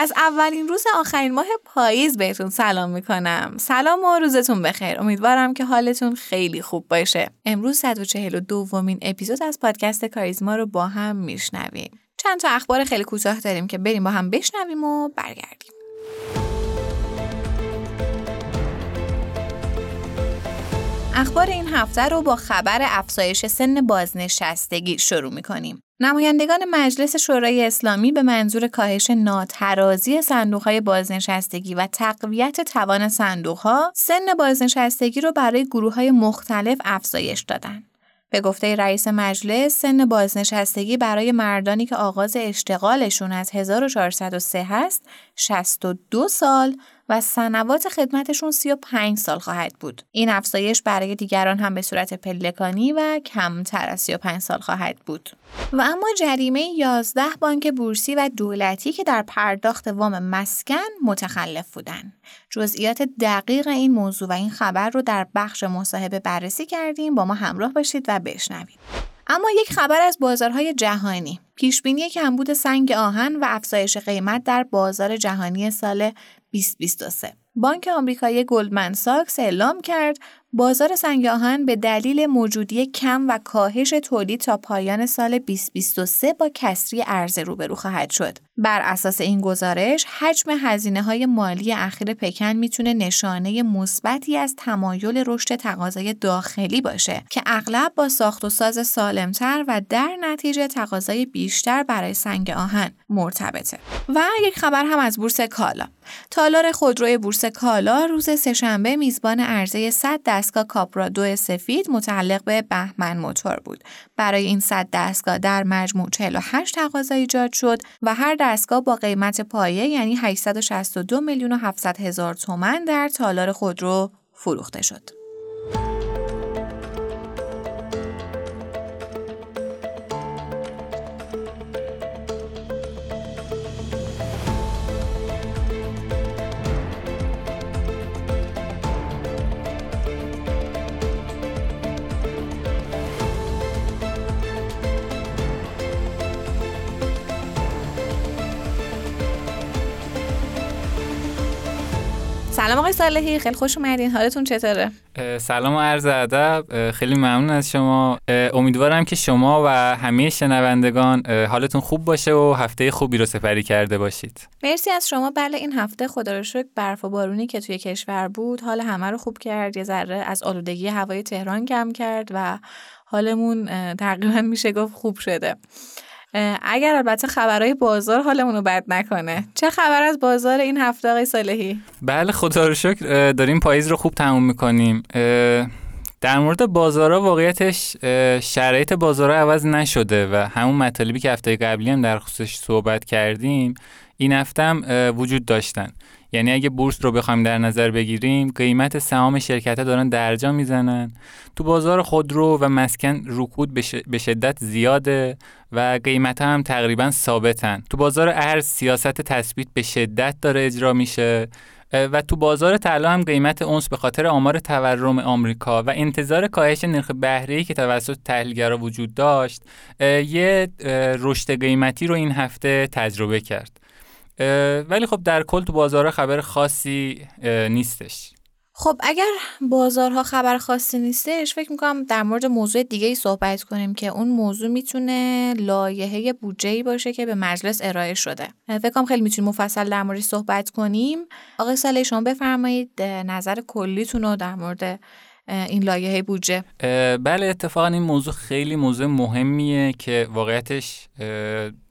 از اولین روز آخرین ماه پاییز بهتون سلام می‌کنم. سلام و روزتون بخیر. امیدوارم که حالتون خیلی خوب باشه. امروز 142 دومین اپیزود از پادکست کاریزما رو با هم میشنویم. چند تا اخبار خیلی کوتاه داریم که بریم با هم بشنویم و برگردیم. اخبار این هفته رو با خبر افزایش سن بازنشستگی شروع می کنیم. نمایندگان مجلس شورای اسلامی به منظور کاهش ناترازی صندوقهای بازنشستگی و تقویت توان صندوقها سن بازنشستگی رو برای گروه های مختلف افزایش دادن. به گفته رئیس مجلس سن بازنشستگی برای مردانی که آغاز اشتغالشون از 1403 هست 62 سال و سنوات خدمتشون 35 سال خواهد بود. این افزایش برای دیگران هم به صورت پلکانی و کمتر از 35 سال خواهد بود. و اما جریمه 11 بانک بورسی و دولتی که در پرداخت وام مسکن متخلف بودند. جزئیات دقیق این موضوع و این خبر رو در بخش مصاحبه بررسی کردیم. با ما همراه باشید و بشنوید. اما یک خبر از بازارهای جهانی پیشبینی کمبود سنگ آهن و افزایش قیمت در بازار جهانی سال 2023 بانک آمریکایی گلدمن ساکس اعلام کرد بازار سنگ آهن به دلیل موجودی کم و کاهش تولید تا پایان سال 2023 با کسری عرضه روبرو خواهد شد. بر اساس این گزارش، حجم هزینه های مالی اخیر پکن می‌تونه نشانه مثبتی از تمایل رشد تقاضای داخلی باشه که اغلب با ساخت و ساز سالمتر و در نتیجه تقاضای بیشتر برای سنگ آهن مرتبطه. و یک خبر هم از بورس کالا. تالار خودروی بورس کالا روز سهشنبه میزبان عرضه 100 دستگاه کاپرا دو سفید متعلق به بهمن موتور بود. برای این 100 دستگاه در مجموع 48 تقاضا ایجاد شد و هر دستگاه با قیمت پایه یعنی 862 میلیون و 700 هزار تومن در تالار خودرو فروخته شد. سلام آقای صالحی خیلی خوش اومدین. حالتون چطوره؟ سلام و عرض ادب. خیلی ممنون از شما. امیدوارم که شما و همه شنوندگان حالتون خوب باشه و هفته خوبی رو سپری کرده باشید. مرسی از شما. بله این هفته خدا رو شکر برف و بارونی که توی کشور بود حال همه رو خوب کرد. یه ذره از آلودگی هوای تهران کم کرد و حالمون تقریبا میشه گفت خوب شده. اگر البته خبرهای بازار حالمون رو بد نکنه. چه خبر از بازار این هفته آقای صالحی؟ بله خدا رو شکر داریم پاییز رو خوب تموم می‌کنیم. در مورد بازارها واقعیتش شرایط بازارها عوض نشده و همون مطالبی که هفته قبلی هم در خصوصش صحبت کردیم این هفته هم وجود داشتن. یعنی اگه بورس رو بخوایم در نظر بگیریم قیمت سهام شرکت ها دارن درجا می‌زنن. تو بازار خودرو و مسکن رکود به شدت زیاده و قیمت هم تقریبا ثابتن. تو بازار ارز سیاست تثبیت به شدت داره اجرا میشه. و تو بازار طلا هم قیمت اونس به خاطر آمار تورم آمریکا و انتظار کاهش نرخ بهره که توسط تحلیلگرا وجود داشت یه رشد قیمتی رو این هفته تجربه کرد. ولی خب در کل تو بازارها خبر خاصی نیستش. خب اگر بازارها خبر خاصی نیستش فکر می‌کنم در مورد موضوع دیگه ای صحبت کنیم که اون موضوع می‌تونه لایحه بودجه ای باشه که به مجلس ارائه شده. فکر کنم خیلی می‌تونیم مفصل در موردش صحبت کنیم. آقای ساله شما بفرمایید نظر کلیتون رو در مورد این لایحه بودجه. بله اتفاقا این موضوع خیلی موضوع مهمیه که واقعیتش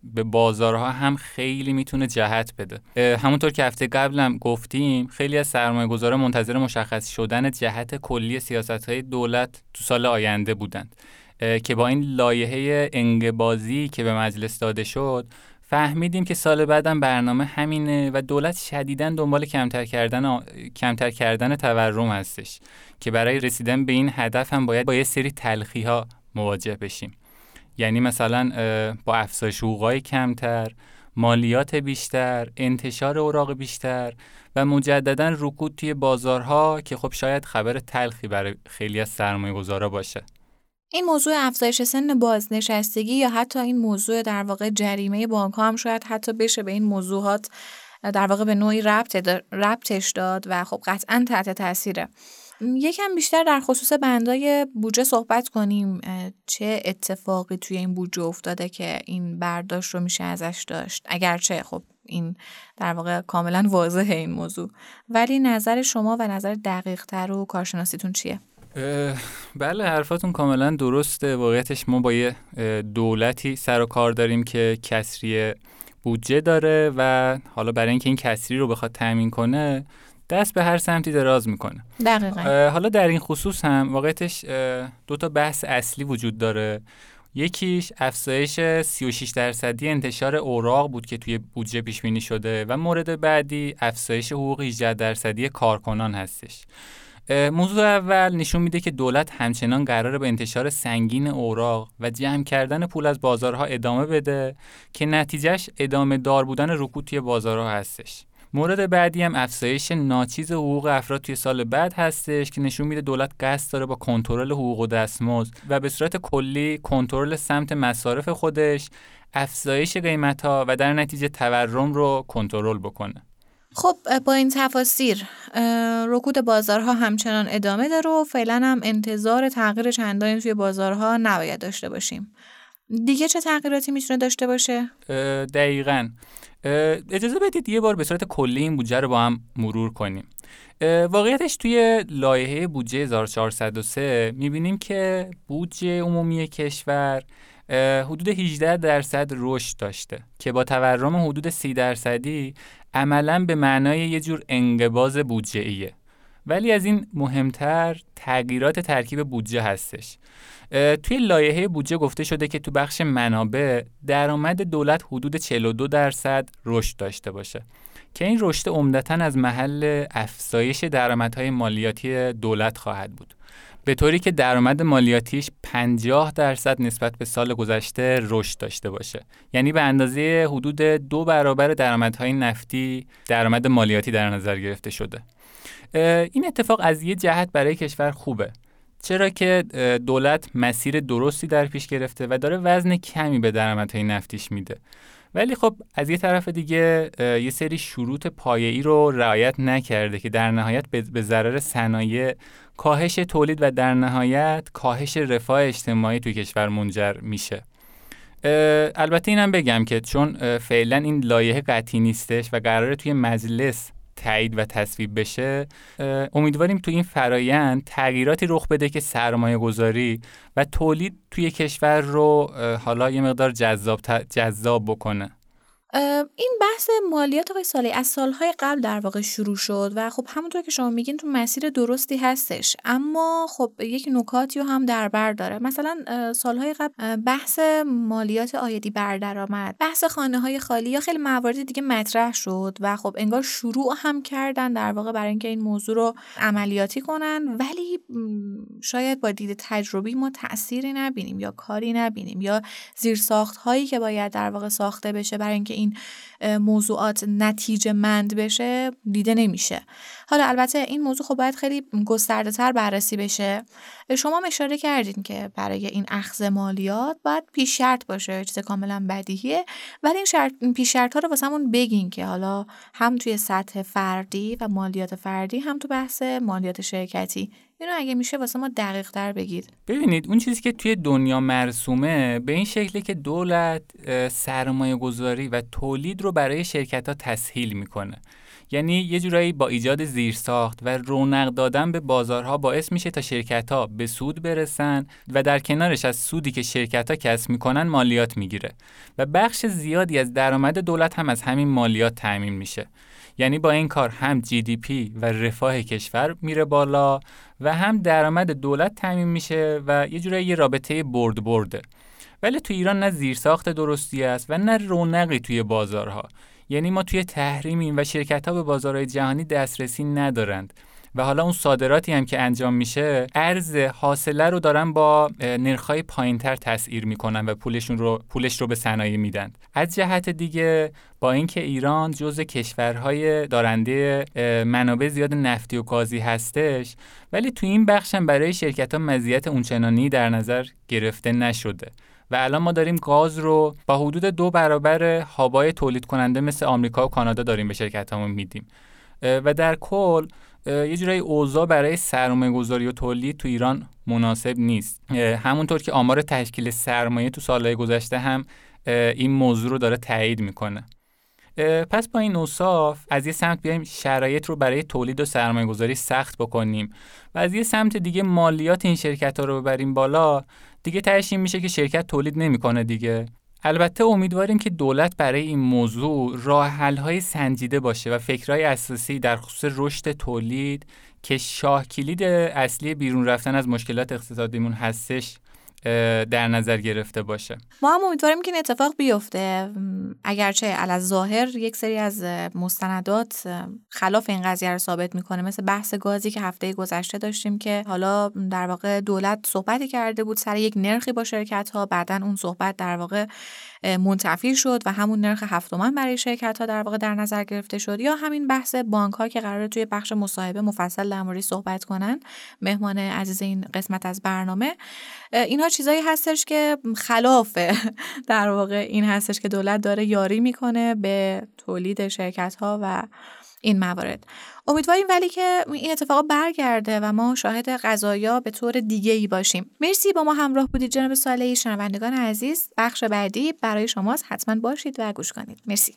به بازارها هم خیلی می‌تونه جهت بده. همونطور که هفته قبلم گفتیم خیلی از سرمایه گذاره منتظر مشخص شدن جهت کلی سیاست های دولت تو سال آینده بودند. که با این لایحه انقبازی که به مجلس داده شد فهمیدیم که سال بعدم برنامه همینه و دولت شدیدا دنبال کمتر کردن کمتر کردن تورم هستش که برای رسیدن به این هدف هم باید با یه سری تلخی ها مواجه بشیم. یعنی مثلا با افزایش حقوقای کمتر مالیات بیشتر انتشار اوراق بیشتر و مجددا رکود توی بازارها که خب شاید خبر تلخی برای خیلی از سرمایه گذارا باشه. این موضوع افزایش سن بازنشستگی یا حتی این موضوع در واقع جریمه بانک هم شاید حتی بشه به این موضوعات در واقع به نوعی ربط ربطش داد و خب قطعا تحت تاثیره. یکم بیشتر در خصوص بندای بودجه صحبت کنیم. چه اتفاقی توی این بودجه افتاده که این برداشت رو میشه ازش داشت؟ اگرچه خب این در واقع کاملا واضحه این موضوع. ولی نظر شما و نظر دقیق تر و کارشناسیتون چیه؟ بله حرفاتون کاملا درسته. واقعیتش ما با یه دولتی سر و کار داریم که کسری بودجه داره و حالا برای اینکه این کسری رو بخواد تامین کنه دست به هر سمتی دراز می‌کنه. دقیقا. حالا در این خصوص هم واقعیتش دو تا بحث اصلی وجود داره. یکیش افزایش 36 درصدی انتشار اوراق بود که توی بودجه پیش بینی شده و مورد بعدی افزایش حقوق 18 درصدی کارکنان هستش. موضوع اول نشون میده که دولت همچنان قراره به انتشار سنگین اوراق و جمع کردن پول از بازارها ادامه بده که نتیجهش ادامه دار بودن رکود توی بازارها هستش. مورد بعدی هم افزایش ناچیز حقوق افراد توی سال بعد هستش که نشون میده دولت قصد داره با کنترل حقوق و دستمزد و به صورت کلی کنترل سمت مصارف خودش افزایش قیمت ها و در نتیجه تورم رو کنترل بکنه. خب با این تفاسیر رکود بازارها همچنان ادامه داره و فعلا هم انتظار تغییر چندانی توی بازارها نباید داشته باشیم. دیگه چه تغییراتی می‌تونه داشته باشه؟ دقیقا. اجازه بدید یه بار به صورت کلی این بودجه رو با هم مرور کنیم. واقعیتش توی لایحه بودجه 1403 می‌بینیم که بودجه عمومی کشور حدود 18 درصد رشد داشته که با تورم حدود 30 درصدی عملا به معنای یه جور انقباز بودجه ایه ولی از این مهمتر تغییرات ترکیب بودجه هستش. توی لایحه بودجه گفته شده که تو بخش منابع درآمد دولت حدود 42 درصد رشد داشته باشه که این رشد عمدتا از محل افزایش درآمدهای مالیاتی دولت خواهد بود. به طوری که درآمد مالیاتیش 50 درصد نسبت به سال گذشته رشد داشته باشه. یعنی به اندازه حدود دو برابر درآمدهای نفتی درآمد مالیاتی در نظر گرفته شده. این اتفاق از یه جهت برای کشور خوبه. چرا که دولت مسیر درستی در پیش گرفته و داره وزن کمی به درآمدهای نفتیش میده. ولی خب از یه طرف دیگه یه سری شروط پایه‌ای رو رعایت نکرده که در نهایت به ضرر صنایع کاهش تولید و در نهایت کاهش رفاه اجتماعی توی کشور منجر میشه. البته اینم بگم که چون فعلا این لایحه قطعی نیستش و قراره توی مجلس تایید و تصویب بشه امیدواریم توی این فرایند تغییراتی رخ بده که سرمایه گذاری و تولید توی کشور رو حالا یه مقدار جذاب, جذاب بکنه. این بحث مالیات آقای سالی از سالهای قبل در واقع شروع شد و خب همونطور که شما میگین تو مسیر درستی هستش. اما خب یک نکاتی رو هم در بر داره. مثلا سالهای قبل بحث مالیات آیدی بر درآمد بحث خانه های خالی یا خیلی موارد دیگه مطرح شد و خب انگار شروع هم کردن در واقع برای اینکه این موضوع رو عملیاتی کنن. ولی شاید با دید تجربی ما تأثیری نبینیم یا کاری نبینیم یا زیرساخت هایی که باید در واقع ساخته بشه برای اینکه این موضوعات نتیجه مند بشه دیده نمیشه. حالا البته این موضوع خب باید خیلی گسترده تر بررسی بشه. شما اشاره کردین که برای این اخذ مالیات باید پیش شرط باشه چیز کاملا بدیهیه. ولی این شرط پیش شرط ها رو واسمون بگین که حالا هم توی سطح فردی و مالیات فردی هم تو بحث مالیات شرکتی. اینو اگه میشه واسه ما دقیق تر بگید. ببینید اون چیزی که توی دنیا مرسومه به این شکلی که دولت سرمایه گذاری و تولید رو برای شرکت ها تسهیل می‌کنه. یعنی یه جورایی با ایجاد زیرساخت و رونق دادن به بازارها باعث میشه تا شرکت ها به سود برسن و در کنارش از سودی که شرکت ها کسب می‌کنن مالیات می‌گیره. و بخش زیادی از درآمد دولت هم از همین مالیات تأمین میشه. یعنی با این کار هم جی دی پی و رفاه کشور میره بالا و هم درآمد دولت تعمین میشه و یه جورایی یه رابطه برد برده ولی تو ایران نه زیرساخت درستی است و نه رونقی توی بازارها. یعنی ما توی تحریمیم و شرکت ها به بازارهای جهانی دسترسی ندارند. و حالا اون صادراتی هم که انجام میشه ارز حاصله رو دارن با نرخ‌های پایینتر تسعیر می‌کنن و پولشون رو پولش رو به صنایع میدن. از جهت دیگه با اینکه ایران جزء کشورهای دارنده منابع زیاد نفتی و گازی هستش ولی تو این بخش هم برای شرکت ها مزیت اونچنانی در نظر گرفته نشده. و الان ما داریم گاز رو با حدود دو برابر هابای تولید کننده مثل آمریکا و کانادا داریم به شرکت همون میدیم و در کل یه جورایی اوضاع برای سرمایه گذاری و تولید تو ایران مناسب نیست. همونطور که آمار تشکیل سرمایه تو سالهای گذشته هم این موضوع رو داره تایید می‌کنه. پس با این اوصاف از یه سمت بیایم شرایط رو برای تولید و سرمایه گذاری سخت بکنیم و از یه سمت دیگه مالیات این شرکت ها رو ببریم بالا. دیگه تهش میشه که شرکت تولید نمی‌کنه دیگه. البته امیدواریم که دولت برای این موضوع راه های سنجیده باشه و فکرهای اساسی در خصوص رشد تولید که شاه کلید اصلی بیرون رفتن از مشکلات اقتصادیمون هستش در نظر گرفته باشه. ما هم امیدواریم که این اتفاق بیفته. اگرچه علاز ظاهر یک سری از مستندات خلاف این قضیه رو ثابت می‌کنه. مثل بحث گازی که هفته گذشته داشتیم که حالا در واقع دولت صحبتی کرده بود سر یک نرخی با شرکت ها بعدا اون صحبت در واقع منتفی شد و همون نرخ هفتمان برای شرکت ها در واقع در نظر گرفته شد. یا همین بحث بانک ها که قرار توی بخش مصاحبه مفصل در صحبت کنن. مهمان عزیز این قسمت از برنامه. اینها چیزایی هستش که خلاف در واقع این هستش که دولت داره یاری می‌کنه به تولید شرکت ها و این موارد. امیدواریم ولی که این اتفاق برگرده و ما شاهد قضایا به طور دیگه ای باشیم. مرسی با ما همراه بودید جناب ساله شنوندگان عزیز بخش بعدی برای شماست. حتما باشید و گوش کنید. مرسی.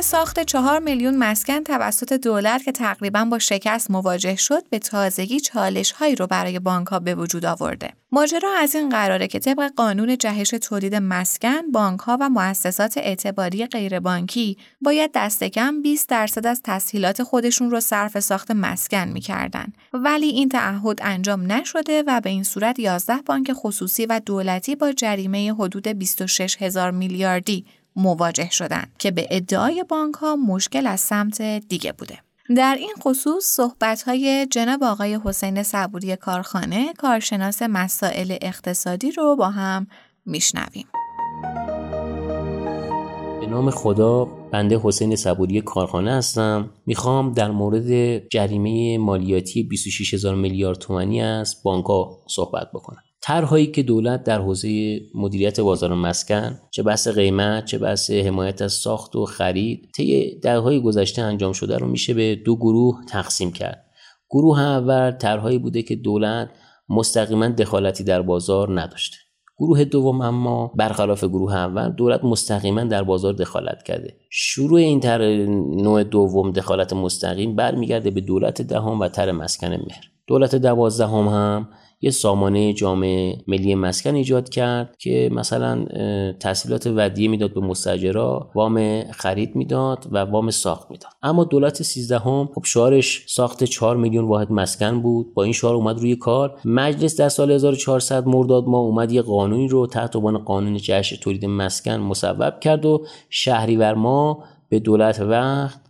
ساخت چهار میلیون مسکن توسط دولت که تقریبا با شکست مواجه شد به تازگی چالش هایی رو برای بانک ها به وجود آورده. ماجرا از این قراره که طبق قانون جهش تولید مسکن بانک ها و مؤسسات اعتباری غیربانکی باید دست کم 20 درصد از تسهیلات خودشون رو صرف ساخت مسکن می‌کردن ولی این تعهد انجام نشده و به این صورت 11 بانک خصوصی و دولتی با جریمه حدود 26 هزار میلیاردی مواجه شدند که به ادعای بانک ها مشکل از سمت دیگه بوده. در این خصوص صحبت های جناب آقای حسین صبوری کارخانه کارشناس مسائل اقتصادی رو با هم میشنویم. به نام خدا بنده حسین صبوری کارخانه هستم می‌خوام در مورد جریمه مالیاتی 26 هزار میلیارد تومانی از بانک صحبت بکنم طرحهایی که دولت در حوزه مدیریت بازار مسکن چه بحث قیمت چه بحث حمایت از ساخت و خرید طی دههای گذشته انجام شده رو میشه به دو گروه تقسیم کرد. گروه اول طرحهایی بوده که دولت مستقیما دخالتی در بازار نداشته. گروه دوم اما برخلاف گروه اول دولت مستقیما در بازار دخالت کرده. شروع این تر نوع دوم دخالت مستقیم برمیگرده به دولت دهم و تر مسکن مهر. دولت دوازدهم هم یه سامانه جامعه ملی مسکن ایجاد کرد که مثلا تحصیلات ودیه می‌داد به مستجرا وام خرید می‌داد و وام ساخت می‌داد. اما دولت 13 هم خب شعارش ساخت 4 میلیون واحد مسکن بود. با این شعار اومد روی کار. مجلس در سال 1400 مرداد ما اومد یه قانونی رو تحت عنوان قانون جهش تولید مسکن مصوب کرد و شهریور ما به دولت وقت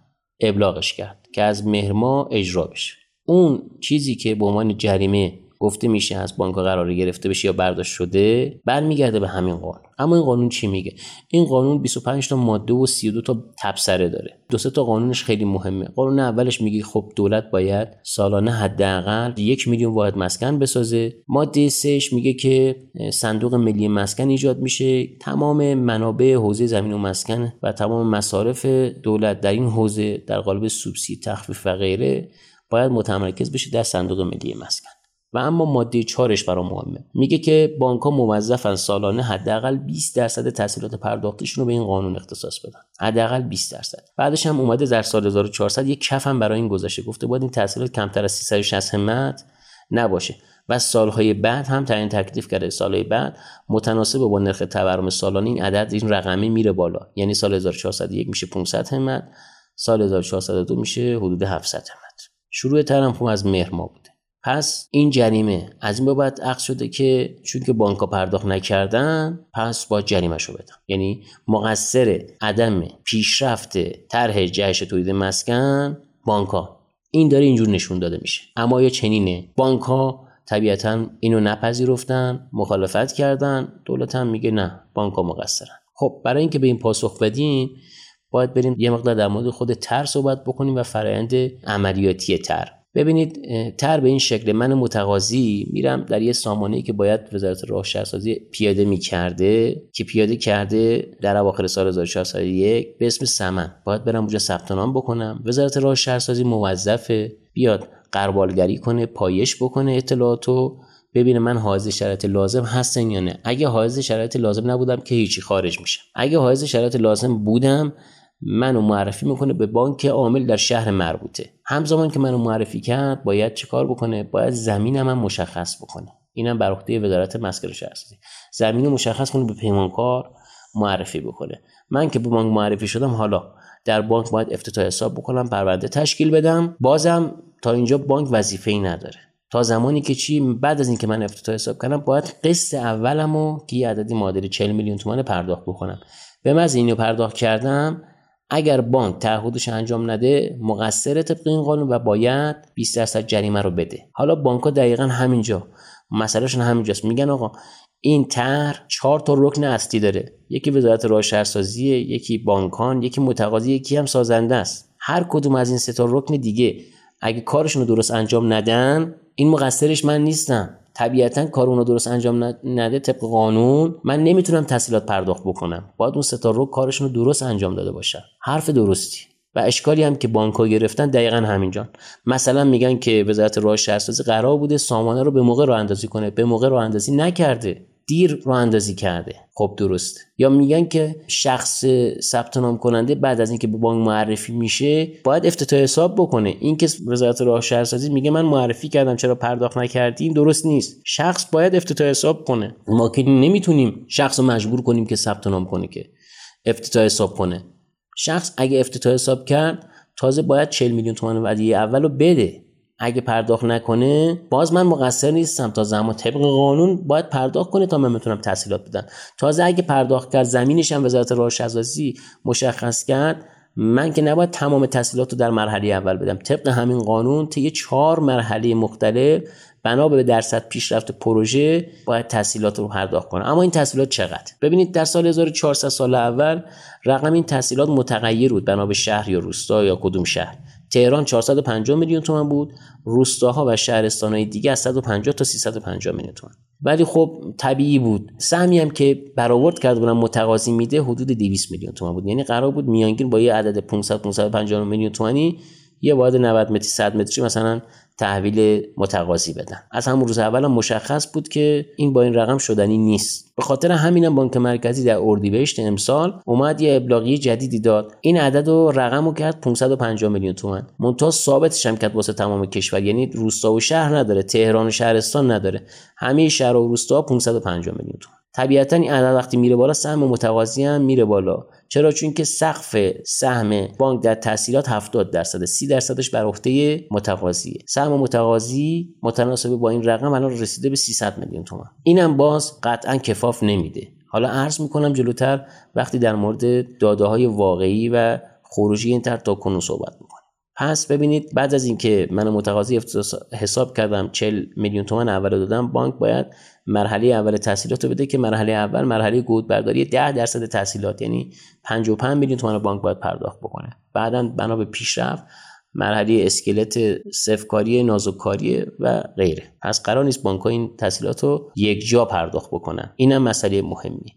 ابلاغش کرد که از مهر ما اجرا بشه. اون چیزی که به عنوان جریمه گفته میشه از بانک قرار گرفته بشه یا برداشت شده برمیگرده به همین قانون. اما این قانون چی میگه؟ این قانون 25 تا ماده و 32 تا تبصره داره. دو سه تا قانونش خیلی مهمه. قانون اولش میگه خب دولت باید سالانه حداقل یک میلیون واحد مسکن بسازه. ماده سهش میگه که صندوق ملی مسکن ایجاد میشه. تمام منابع حوزه زمین و مسکن و تمام مصارف دولت در این حوزه در قالب سوبسید تخفیف و غیره باید متمرکز بشه در صندوق ملی مسکن. و اما ماده چارش برای مهمه. میگه که بانک ها موظفن سالانه حداقل 20 درصد تسهیلات پرداختیشون رو به این قانون اختصاص بدن. حداقل 20 درصد. بعدش هم اومده در سال 1400 یک کف هم برای این گذاشته گفته باید این تسهیلات کمتر از 360 همت نباشه. و سالهای بعد هم تعیین تکلیف کرده. سالهای بعد متناسب با نرخ تورم سالانه این عدد این رقمی میره بالا. یعنی سال 1401 میشه 500 همت سال 1402 میشه حدود 700 همت شروع ترم خب از مهر ما بوده پس این جریمه از این بابت عقد شده که چون که بانک پرداخت نکردن پس با جریمه شو بدن. یعنی مقصر عدم پیشرفت طرح جهش تولید مسکن بانک این داره اینجور نشون داده میشه. اما یا چنینه بانک ها طبیعتا اینو نپذیرفتن مخالفت کردن دولت هم میگه نه بانک ها مقصرن. خب برای اینکه به این پاسخ بدیم باید بریم یه مقدار در مورد خود تر صحبت بکنیم و فرایند عملیاتی تر. ببینید تر به این شکل من متقاضی میرم در یه سامانه که باید وزارت راه شهرسازی پیاده می‌کرده که پیاده کرده در اواخر سال 1401 به اسم سمن. باید برم اونجا ثبت نام بکنم. وزارت راه شهرسازی موظفه بیاد قربالگری کنه پایش بکنه اطلاعاتو ببینه من حائز شرایط لازم هستن یا نه. اگه حائز شرایط لازم نبودم که هیچی خارج میشه اگه حائز شرایط لازم بودم منو معرفی می‌کنه به بانک عامل در شهر مربوطه. همزمان که منو معرفی کرد باید چیکار بکنه؟ باید زمینم هم مشخص بکنه. اینم بر عهده وزارت مسکن شهرسازی زمین مشخص کنه به پیمانکار معرفی بکنه. من که به بانک معرفی شدم حالا در بانک باید افتتاح حساب بکنم پرونده تشکیل بدم. بازم تا اینجا بانک وظیفه ای نداره. تا زمانی که چی بعد از اینکه من افتتاح حساب کردم باید قسط اولمو که یه عددی معادل 40 میلیون تومان پرداخت بکنم. به از اینو پرداخت کردم اگر بانک تعهدش انجام نده مقصر طبق این قانون و باید 20 درصد جریمه رو بده. حالا بانک ها دقیقا همینجا. مسئلهشون همینجاست. میگن آقا این طرح چهار تا رکن اصلی داره. یکی وزارت راه شهرسازی یکی بانکان یکی متقاضی یکی هم سازنده است. هر کدوم از این سه تا رکن دیگه اگه کارشون رو درست انجام ندن این مقصرش من نیستم. طبیعتا کار اونو درست انجام نده طبق قانون من نمی‌تونم تحصیلات پرداخت بکنم. باید اون ستا رو کارشون رو درست انجام داده باشن. حرف درستی. و اشکالی هم که بانک ها گرفتن دقیقا همینجان مثلا میگن که وزارت راه شهرسازی قرار بوده سامانه رو به موقع راه اندازی کنه. به موقع راه اندازی نکرده. دیر رو اندازی کرده. خب درست. یا میگن که شخص ثبت نام کننده بعد از اینکه به بانک معرفی میشه باید افتتاح حساب بکنه. این که وزارت راه شهرسازی میگه من معرفی کردم چرا پرداخت نکردیم درست نیست. شخص باید افتتاح حساب کنه. ما که نمی‌تونیم شخص رو مجبور کنیم که ثبت نام کنه که افتتاح حساب کنه. شخص اگه افتتاح حساب کرد تازه باید 40 میلیون تومان ودیعه اول رو بده. اگه پرداخت نکنه باز من مقصر نیستم. تا زمان طبق قانون باید پرداخت کنه تا من بتونم تحصیلات بدم. تازه اگه پرداخت کرد زمینش هم وزارت راه شهرسازی مشخص کرد من که نباید تمام تحصیلات رو در مرحله اول بدم. طبق همین قانون طی چهار مرحله مختلف بنا به درصد پیشرفت پروژه باید تحصیلات رو پرداخت کنه اما این تحصیلات چقدر؟ ببینید در سال 1400 سال اول رقم این تحصیلات متغیر بود. بنا به شهر یا روستا یا کدوم شهر. تهران 450 میلیون تومان بود روستاها و شهرستانهای دیگه از 150 تا 350 میلیون تومان. ولی خب طبیعی بود. سهمی هم که برآورد کرده بودن متقاضی میده حدود 200 میلیون تومان بود. یعنی قرار بود میانگین با یه عدد 500 550 میلیون تومانی یه واحد 90 متری 100 متری مثلا تحویل متقاضی بدن. از همون روز اول هم مشخص بود که این با این رقم شدنی نیست. به خاطر همینم بانک مرکزی در اردیبهشت امسال اومد یه ابلاغی جدیدی داد. این عدد و رقم رو کرد 550 میلیون تومن منتها ثابتش هم کرد واسه تمام کشور. یعنی روستا و شهر نداره تهران و شهرستان نداره. همه شهر و روستا 550 میلیون تومن طبیعتا این عدد وقتی میره بالا سهم متقاضی هم میره بالا. چرا؟ چون که سقف سهم بانک در تحصیلات 70 درصد 30 درصدش بر عهده متقاضیه. سهم متقاضی متناسب با این رقم الان رسیده به 300 میلیون تومان. اینم باز قطعا کفاف نمیده. حالا عرض می‌کنم جلوتر وقتی در مورد داده های واقعی و خروجی این طرح تا کنون صحبت می‌کنم پس ببینید بعد از اینکه من متقاضی حساب کردم 40 میلیون تومان اول دادم بانک باید مرحله اول تحصیلات رو بده که مرحله اول مرحله گود برداری 10 درصد تحصیلات یعنی 55 میلیون تومان بانک باید پرداخت بکنه. بعدا بنا به پیشرفت مرحله اسکلت سفکاری نازوکاری و غیره. پس قرار نیست بانک این تحصیلات رو یک جا پرداخت بکنن. اینم مسئله مهمی.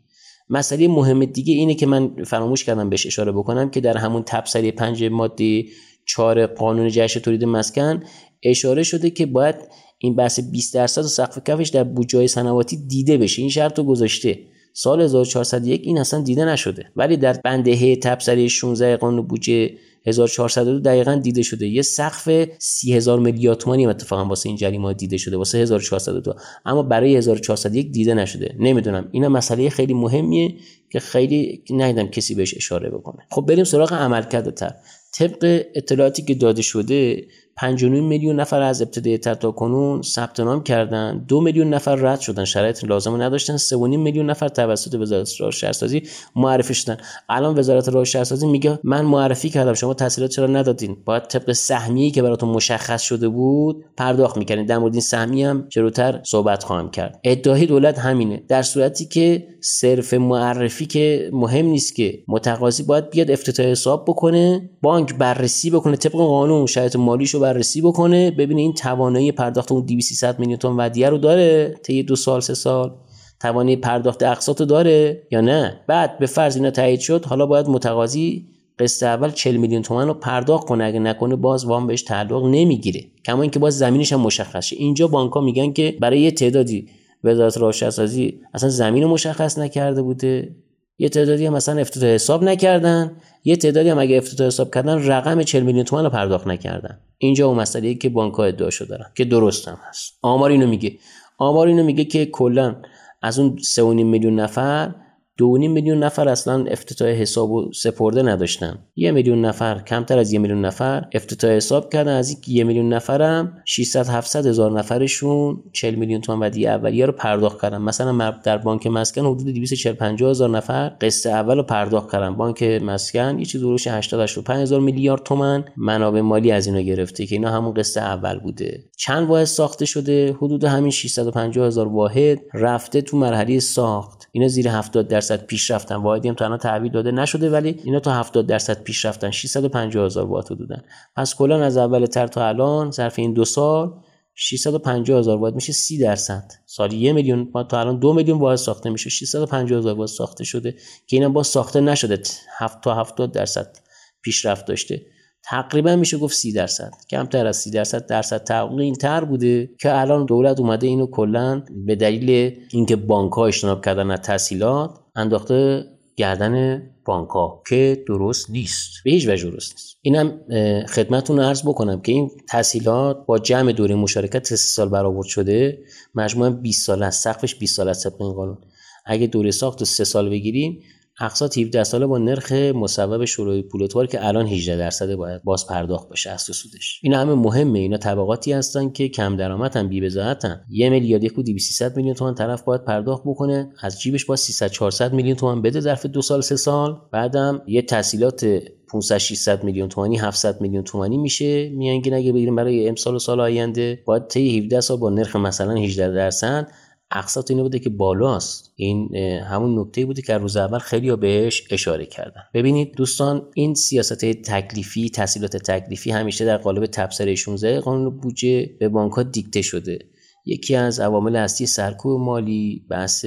مسئله مهم دیگه اینه که من فراموش کردم بهش اشاره بکنم که در همون تبصری پنج مادی 4 قانون جهش تولید مسکن اشاره شده که باید این بحث 20 درصد سقف کفش در بودجه صنواتی دیده بشه. این شرط رو گذاشته. سال 1401 این اصلا دیده نشده. ولی در بند ه تبصره 16 قانون بودجه 1402 دقیقا دیده شده. یه سقف 30000 میلیارد تومانی اتفاقا واسه این جریمه دیده شده. واسه 1402 اما برای 1401 دیده نشده. نمی‌دونم. اینا مسئله خیلی مهمیه که خیلی ندیدم کسی بهش اشاره بکنه. خب بریم سراغ عملکرد تر طبق اطلاعاتی که داده شده 5 میلیون نفر از ابتدای تا کنون ثبت نام کردن. دو میلیون نفر رد شدن. شرایط لازم نداشتن. 3.5 میلیون نفر توسط وزارت راه شهرسازی معرفی شدن. الان وزارت راه شهرسازی میگه من معرفی کردم. شما تحصیلات چرا ندادین؟ باید طبق سهمیه‌ای که براتون مشخص شده بود پرداخت می‌کنین در مورد این سهمیه هم جلوتر صحبت خواهم کرد. ادعای دولت همینه. در صورتی که صرف معرفی که مهم نیست که متقاضی باید بیاد افتتاح حساب بکنه بانک بررسی بکنه طبق قانون شرایط مالیشو بررسی بکنه ببینه این توانایی پرداخت اون 200 میلیون تومن ودیه رو داره طی دو سال سه سال؟ توانایی پرداخت اقساط داره یا نه؟ بعد به فرض اینا تایید شد حالا باید متقاضی قسط اول 40 میلیون تومن رو پرداخت کنه اگه نکنه باز وام بهش تعلق نمی‌گیره. کما اینکه باز زمینش هم مشخص شه. اینجا بانک میگن که برای یه تعدادی وزارت راهشهرسازی اصلا زمین مشخص نکرده بوده. یه تعدادی هم مثلا افتتاح حساب نکردن یه تعدادی هم اگه افتتاح حساب کردن رقم 40 میلیون تومان رو پرداخت نکردن. اینجا اون مسئله که بانک ها ادعاشو دارن که درست هم هست. آمار اینو میگه. آمار اینو میگه که کلا از اون 3.5 میلیون نفر دو میلیون نفر اصلا افتتاح حساب و سپرده نداشتن. یه میلیون نفر کمتر از یه میلیون نفر افتتاح حساب کردن. از این یه میلیون نفرم 600 700 هزار نفرشون 40 میلیون تومان ودیعه اولیه رو پرداخت کردن. مثلا در بانک مسکن حدود 240 50 هزار نفر قسط اول رو پرداخت کردن. بانک مسکن یه چیز دروش 80 85 هزار میلیارد تومان منابع مالی از اینا گرفته که اینا همون قسط اول بوده. چند واحد ساخته شده؟ حدود همین 650 هزار واحد رفته تو مرحله ساخت. اینا زیر 70 درصد پیشرفتن واحدی هم تا الان تحویل داده نشده ولی اینا تا 70 درصد پیشرفتن 650 هزار واحد حدودن پس کلا از اول تر تا الان ظرف این دو سال 650 هزار واحد میشه 30 درصد. سالی یه میلیون ما تا الان دو میلیون واحد ساخته میشه. 650 هزار واحد ساخته شده که اینا با ساخته نشده. 7 تا 70 درصد پیشرفت داشته. تقریبا میشه گفت 30 درصد. کمتر از 30 درصد درصد تعاقل این تر بوده که الان دولت اومده اینو کلا به دلیل اینکه بانک ها اجتناب کردن از تحصیلات انداخته گردن بانک ها که درست نیست. به هیچ وجه درست نیست. اینم خدمتتون عرض بکنم که این تحصیلات با جمع دوره مشارکت سه سال برآورد شده. مجموعا 20 سال است. سقفش 20 سال است طبق این قانون. اگه دوره ساخت سه سال بگیریم اقساط 17 ساله با نرخ مصوب شروع پول که الان 18 درصد باید باز پرداخت بشه از سودش این همه مهمه. اینا طبقاتی هستن که کم درآمدن بی بزاعتن یه میلیارد یک 300 میلیون تومان طرف باید پرداخت بکنه. از جیبش با 300 400 میلیون تومان بده ظرف دو سال سه سال. بعدم یه تحصیلات 500 600 میلیون تومانی 700 میلیون تومانی میشه. میانگین اگه بگیریم برای امسال و سال آینده باید طی 17 سال با نرخ مثلا 18 درصد اقساط اینو بوده که بالاست. این همون نکته بوده که روز اول خیلی ها بهش اشاره کردن. ببینید دوستان این سیاست تکلیفی تحصیلات تکلیفی همیشه در قالب تبصره 16 قانون بودجه به بانک دیکته شده. یکی از عوامل اصلی سرکوب مالی بحث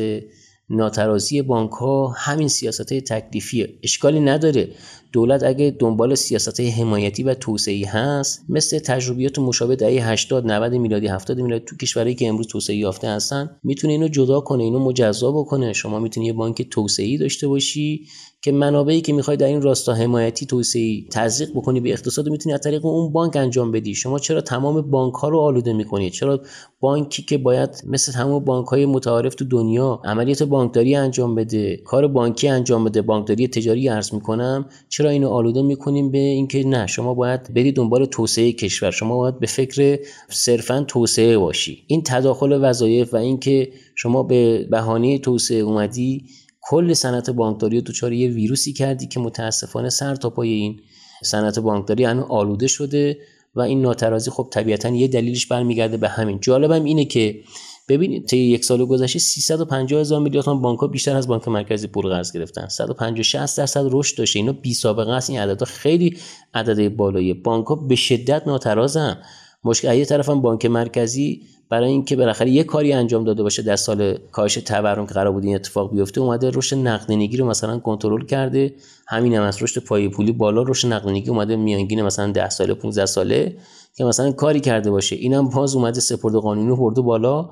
ناترازی بانک ها همین سیاست های تکلیفیه. اشکالی نداره. دولت اگه دنبال سیاست حمایتی و توسعه هست مثل تجربیات مشابه دهه 80 90 میلادی 70 میلادی تو کشورهایی که امروز توسعه یافته هستن می‌تونه اینو جدا کنه اینو مجزا بکنه. شما می‌تونی یه بانک توسعه داشته باشی که منابعی که می‌خوای در این راستا حمایتی توسعه تزریق بکنی به اقتصاد می‌تونی از طریق اون بانک انجام بدی. شما چرا تمام بانک ها رو آلوده می‌کنید چرا بانکی که باید مثل تمام بانک های متعارف تو دنیا عملیات بانکداری انجام بده کار بانکی انجام بده بانکداری تجاری ارز می‌کنم چرا اینو آلوده می‌کنیم به اینکه نه شما باید برید دنبال توسعه کشور شما باید به فکر صرفا توسعه باشی. این تداخل وظایف و اینکه شما به بهانه توسعه اومدی کل صنعت بانکداری رو دچار یه ویروسی کردی که متاسفانه سر تا پای این صنعت بانکداری هنوز آلوده شده و این ناترازی خب طبیعتا یه دلیلش برمیگرده به همین. جالبم اینه که ببینید طی یک سال گذشته 350 هزار میلیارد تومان بانک ها بیشتر از بانک مرکزی پول قرض گرفتن. 150 60 درصد رشد داشته. اینا بی سابقه است. این عددها خیلی عدد بالایی بانک ها به شدت ناترازن. مشکل یه طرفم بانک مرکزی برای اینکه بالاخره یه کاری انجام داده باشه در سال کاهش تورم که قرار بود این اتفاق بیفته اومده رشد نقدینگی رو مثلا کنترل کرده. همین هم از رشد پای پولی بالا رشد نقدینگی اومده میانگین مثلا 10 ساله 15 ساله که مثلا کاری کرده باشه. اینم باز اومده سپرد قانونی برده بالا.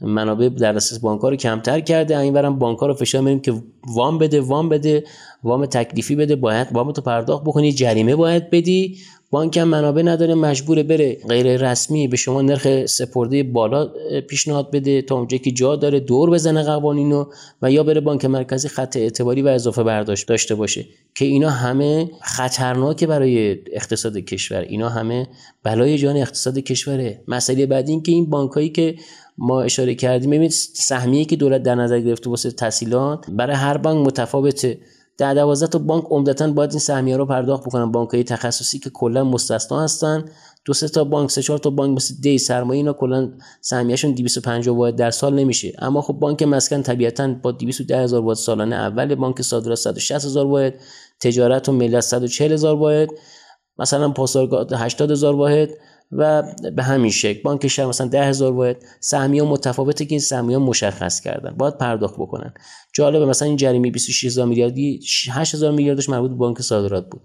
منابع در دسترس بانک‌ها رو کمتر کرده. اینورم بانک‌ها رو فشار میاریم که وام بده وام بده وام تکلیفی بده. باید وام تو پرداخت بکنی جریمه باید بدی. بانک هم منابع نداره مجبوره بره غیر رسمی به شما نرخ سپرده بالا پیشنهاد بده تا اونجایی که جا داره دور بزنه قوانینو و یا بره بانک مرکزی خط اعتباری و اضافه برداشت داشته باشه. که اینا همه خطرناکه برای اقتصاد کشور. اینا همه بلای جان اقتصاد کشوره. مسئله بعدی این که این بانکایی که ما اشاره کردیم ببینید سهمیه که دولت در نظر گرفته واسه تحصیلات برای هر بانک متفاوته. در دوازده تا بانک عمدتا باید این سهمیه رو پرداخت بکنن. بانک های تخصصی که کلا مستثنا هستن. دو سه تا بانک سه چهار تا بانک مثل دی سرمایه اینا کلا سهمیه‌شون 250 واحد در سال نمیشه. اما خب بانک مسکن طبیعتا با 210 هزار واحد سالانه اول بانک صادرات 160 هزار واحد. تجارت و ملت 140 هزار واحد. مثلا پاسارگاد 80 هزار واحد. و به همین شکل بانک شهر مثلا 10000 هزار واحد سهمیه متفاوته که این سهمیه مشخص کردن باید پرداخت بکنن. جالبه مثلا این جریمه 26 هزار میلیاردی 8 هزار میلیاردش مربوط به بانک صادرات بود.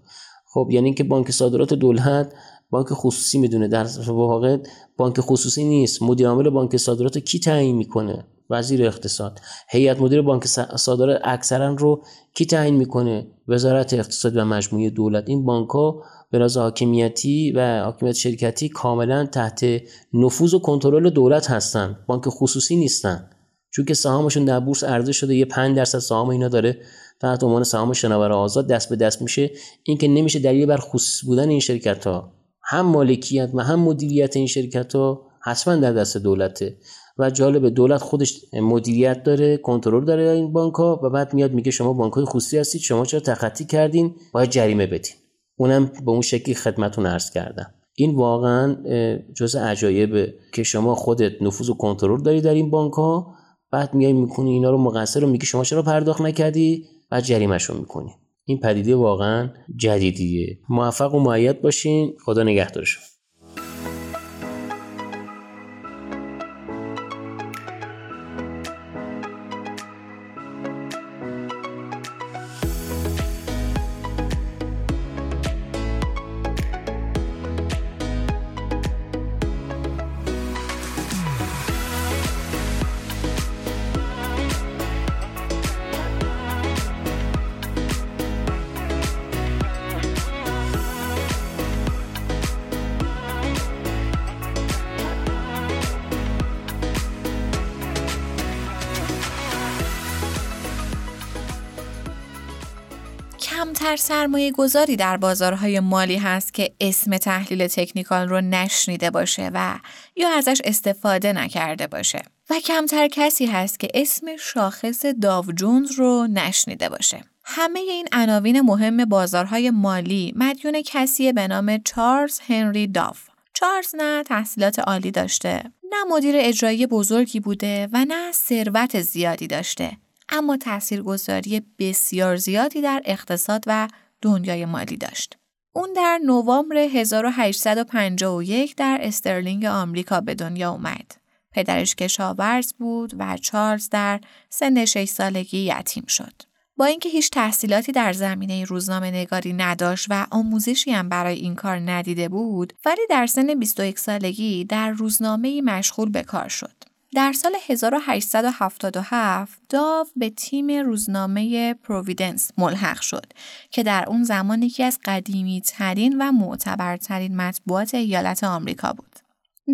خب یعنی اینکه بانک صادرات دولت بانک خصوصی می‌دونه در واقع بانک خصوصی نیست. مدیر عامل بانک صادرات کی تعیین می‌کنه؟ وزیر اقتصاد. هیئت مدیر بانک صادرات اکثرا رو کی تعیین می‌کنه؟ وزارت اقتصاد و مجموعه دولت. این بانک ها به لحاظ حاکمیتی و حاکمیت شرکتی کاملا تحت نفوذ و کنترل دولت هستن. بانک خصوصی نیستن. چون که سهامشون در بورس عرضه شده یه 5 درصد سهام اینا داره. تحت عنوان سهام شناور آزاد دست به دست میشه. این که نمیشه دلیل بر خصوصی بودن این شرکت ها هم مالکیت و هم مدیریت این شرکت ها حتما در دست دولته. و جالب دولت خودش مدیریت داره کنترل داره این بانک ها و بعد میاد میگه شما بانک های خصوصی هستید شما چرا تخطی کردین؟ باید جریمه بدین. اونم به اون شکلی خدمتون عرض کردم. این واقعا جز عجایبه که شما خودت نفوذ و کنترل داری در این بانک ها بعد میای می‌کنی اینا رو مقصر رو میگی شما چرا پرداخت نکردی؟ بعد جریمهش رو می‌کنی. این پدیده واقعا جدیدیه. موفق و معید باشین. خدا نگهدارشون. کمتر سرمایه گذاری در بازارهای مالی هست که اسم تحلیل تکنیکال رو نشنیده باشه و یا ازش استفاده نکرده باشه و کمتر کسی هست که اسم شاخص داو جونز رو نشنیده باشه. همه این عناوین مهم بازارهای مالی مدیون کسی به نام چارلز هنری داف. چارلز نه تحصیلات عالی داشته، نه مدیر اجرایی بزرگی بوده و نه ثروت زیادی داشته. اما تاثیرگذاری بسیار زیادی در اقتصاد و دنیای مالی داشت. اون در نوامبر 1851 در استرلینگ آمریکا به دنیا اومد. پدرش کشاورز بود و چارلز در سن 6 سالگی یتیم شد. با اینکه هیچ تحصیلاتی در زمینه روزنامه نگاری نداشت و آموزشی هم برای این کار ندیده بود ولی در سن 21 سالگی در روزنامه مشغول به کار شد. در سال 1877 داو به تیم روزنامه پروویدنس ملحق شد که در اون زمان یکی از قدیمی ترین و معتبرترین مطبوعات ایالت آمریکا بود.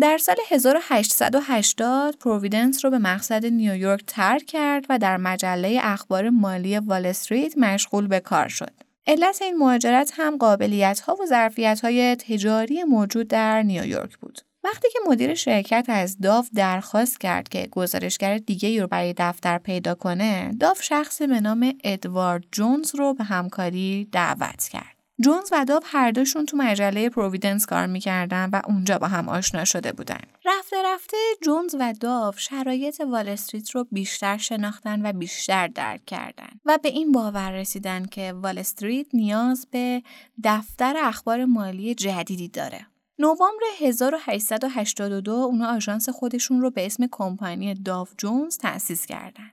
در سال 1880 پروویدنس رو به مقصد نیویورک ترک کرد و در مجله اخبار مالی وال استریت مشغول به کار شد. علت این مهاجرت هم قابلیت ها و ظرفیت های تجاری موجود در نیویورک بود. وقتی که مدیر شرکت از داو درخواست کرد که گزارشگر دیگه رو برای دفتر پیدا کنه، داو شخص به نام ادوارد جونز رو به همکاری دعوت کرد. جونز و داو هر دوشون تو مجله پروویدنس کار می‌کردن و اونجا با هم آشنا شده بودن. رفته رفته جونز و داو شرایط وال استریت رو بیشتر شناختن و بیشتر درک کردن و به این باور رسیدن که وال استریت نیاز به دفتر اخبار مالی جدیدی داره. نوامبر 1882 اونا آژانس خودشون رو به اسم کمپانی داو جونز تأسیس کردن.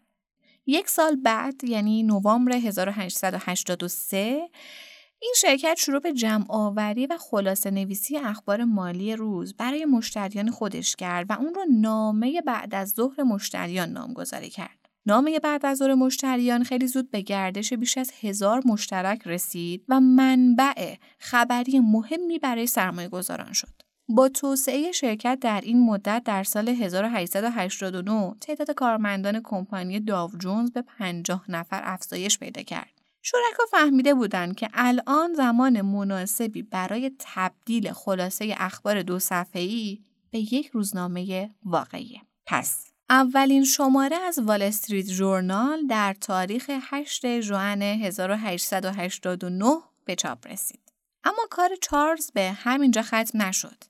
یک سال بعد یعنی نوامبر 1883 این شرکت شروع به جمع آوری و خلاصه نویسی اخبار مالی روز برای مشتریان خودش کرد و اون رو نامه بعد از ظهر مشتریان نامگذاری کرد. نامه بعد از مشتریان خیلی زود به گردش بیش از هزار مشترک رسید و منبع خبری مهمی برای سرمایه گذاران شد. با توسعه شرکت در این مدت در سال 1889 تعداد کارمندان کمپانی داو جونز به 50 نفر افزایش پیدا کرد. شرکا فهمیده بودند که الان زمان مناسبی برای تبدیل خلاصه اخبار دو صفحه‌ای به یک روزنامه واقعی. پس اولین شماره از وال استریت جورنال در تاریخ 8 ژوئن 1889 به چاپ رسید. اما کار چارلز به همینجا ختم نشد.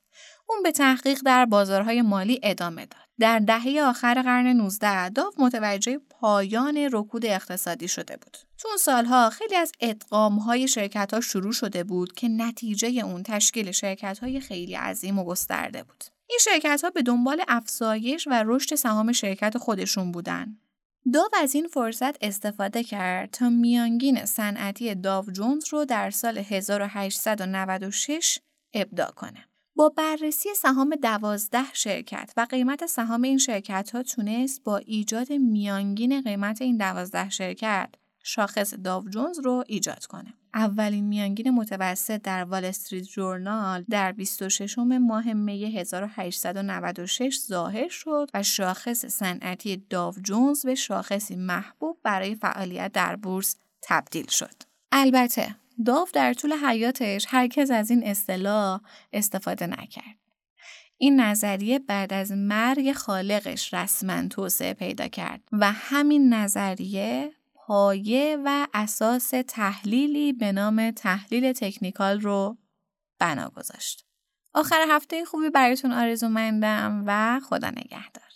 اون به تحقیق در بازارهای مالی ادامه داد. در دهه آخر قرن 19 داو متوجه پایان رکود اقتصادی شده بود. تو اون سالها خیلی از ادغامهای شرکت ها شروع شده بود که نتیجه اون تشکیل شرکت های خیلی عظیم و گسترده بود. این شرکت ها به دنبال افزایش و رشد سهام شرکت خودشون بودن. داو از این فرصت استفاده کرد تا میانگین صنعتی داو جونز رو در سال 1896 ابداع کنه. با بررسی سهام دوازده شرکت و قیمت سهام این شرکت ها تونست با ایجاد میانگین قیمت این دوازده شرکت شاخص داو جونز رو ایجاد کنه. اولین میانگین متوسط در وال استریت جورنال در 26 ماه می 1896 ظاهر شد و شاخص صنعتی داو جونز به شاخصی محبوب برای فعالیت در بورس تبدیل شد. البته داو در طول حیاتش هرکس از این اصطلاح استفاده نکرد. این نظریه بعد از مرگ خالقش رسما توسعه پیدا کرد و همین نظریه پایه و اساس تحلیلی به نام تحلیل تکنیکال رو بنا گذاشت. آخر هفته خوبی براتون آرزو مندم و خدا نگهدار.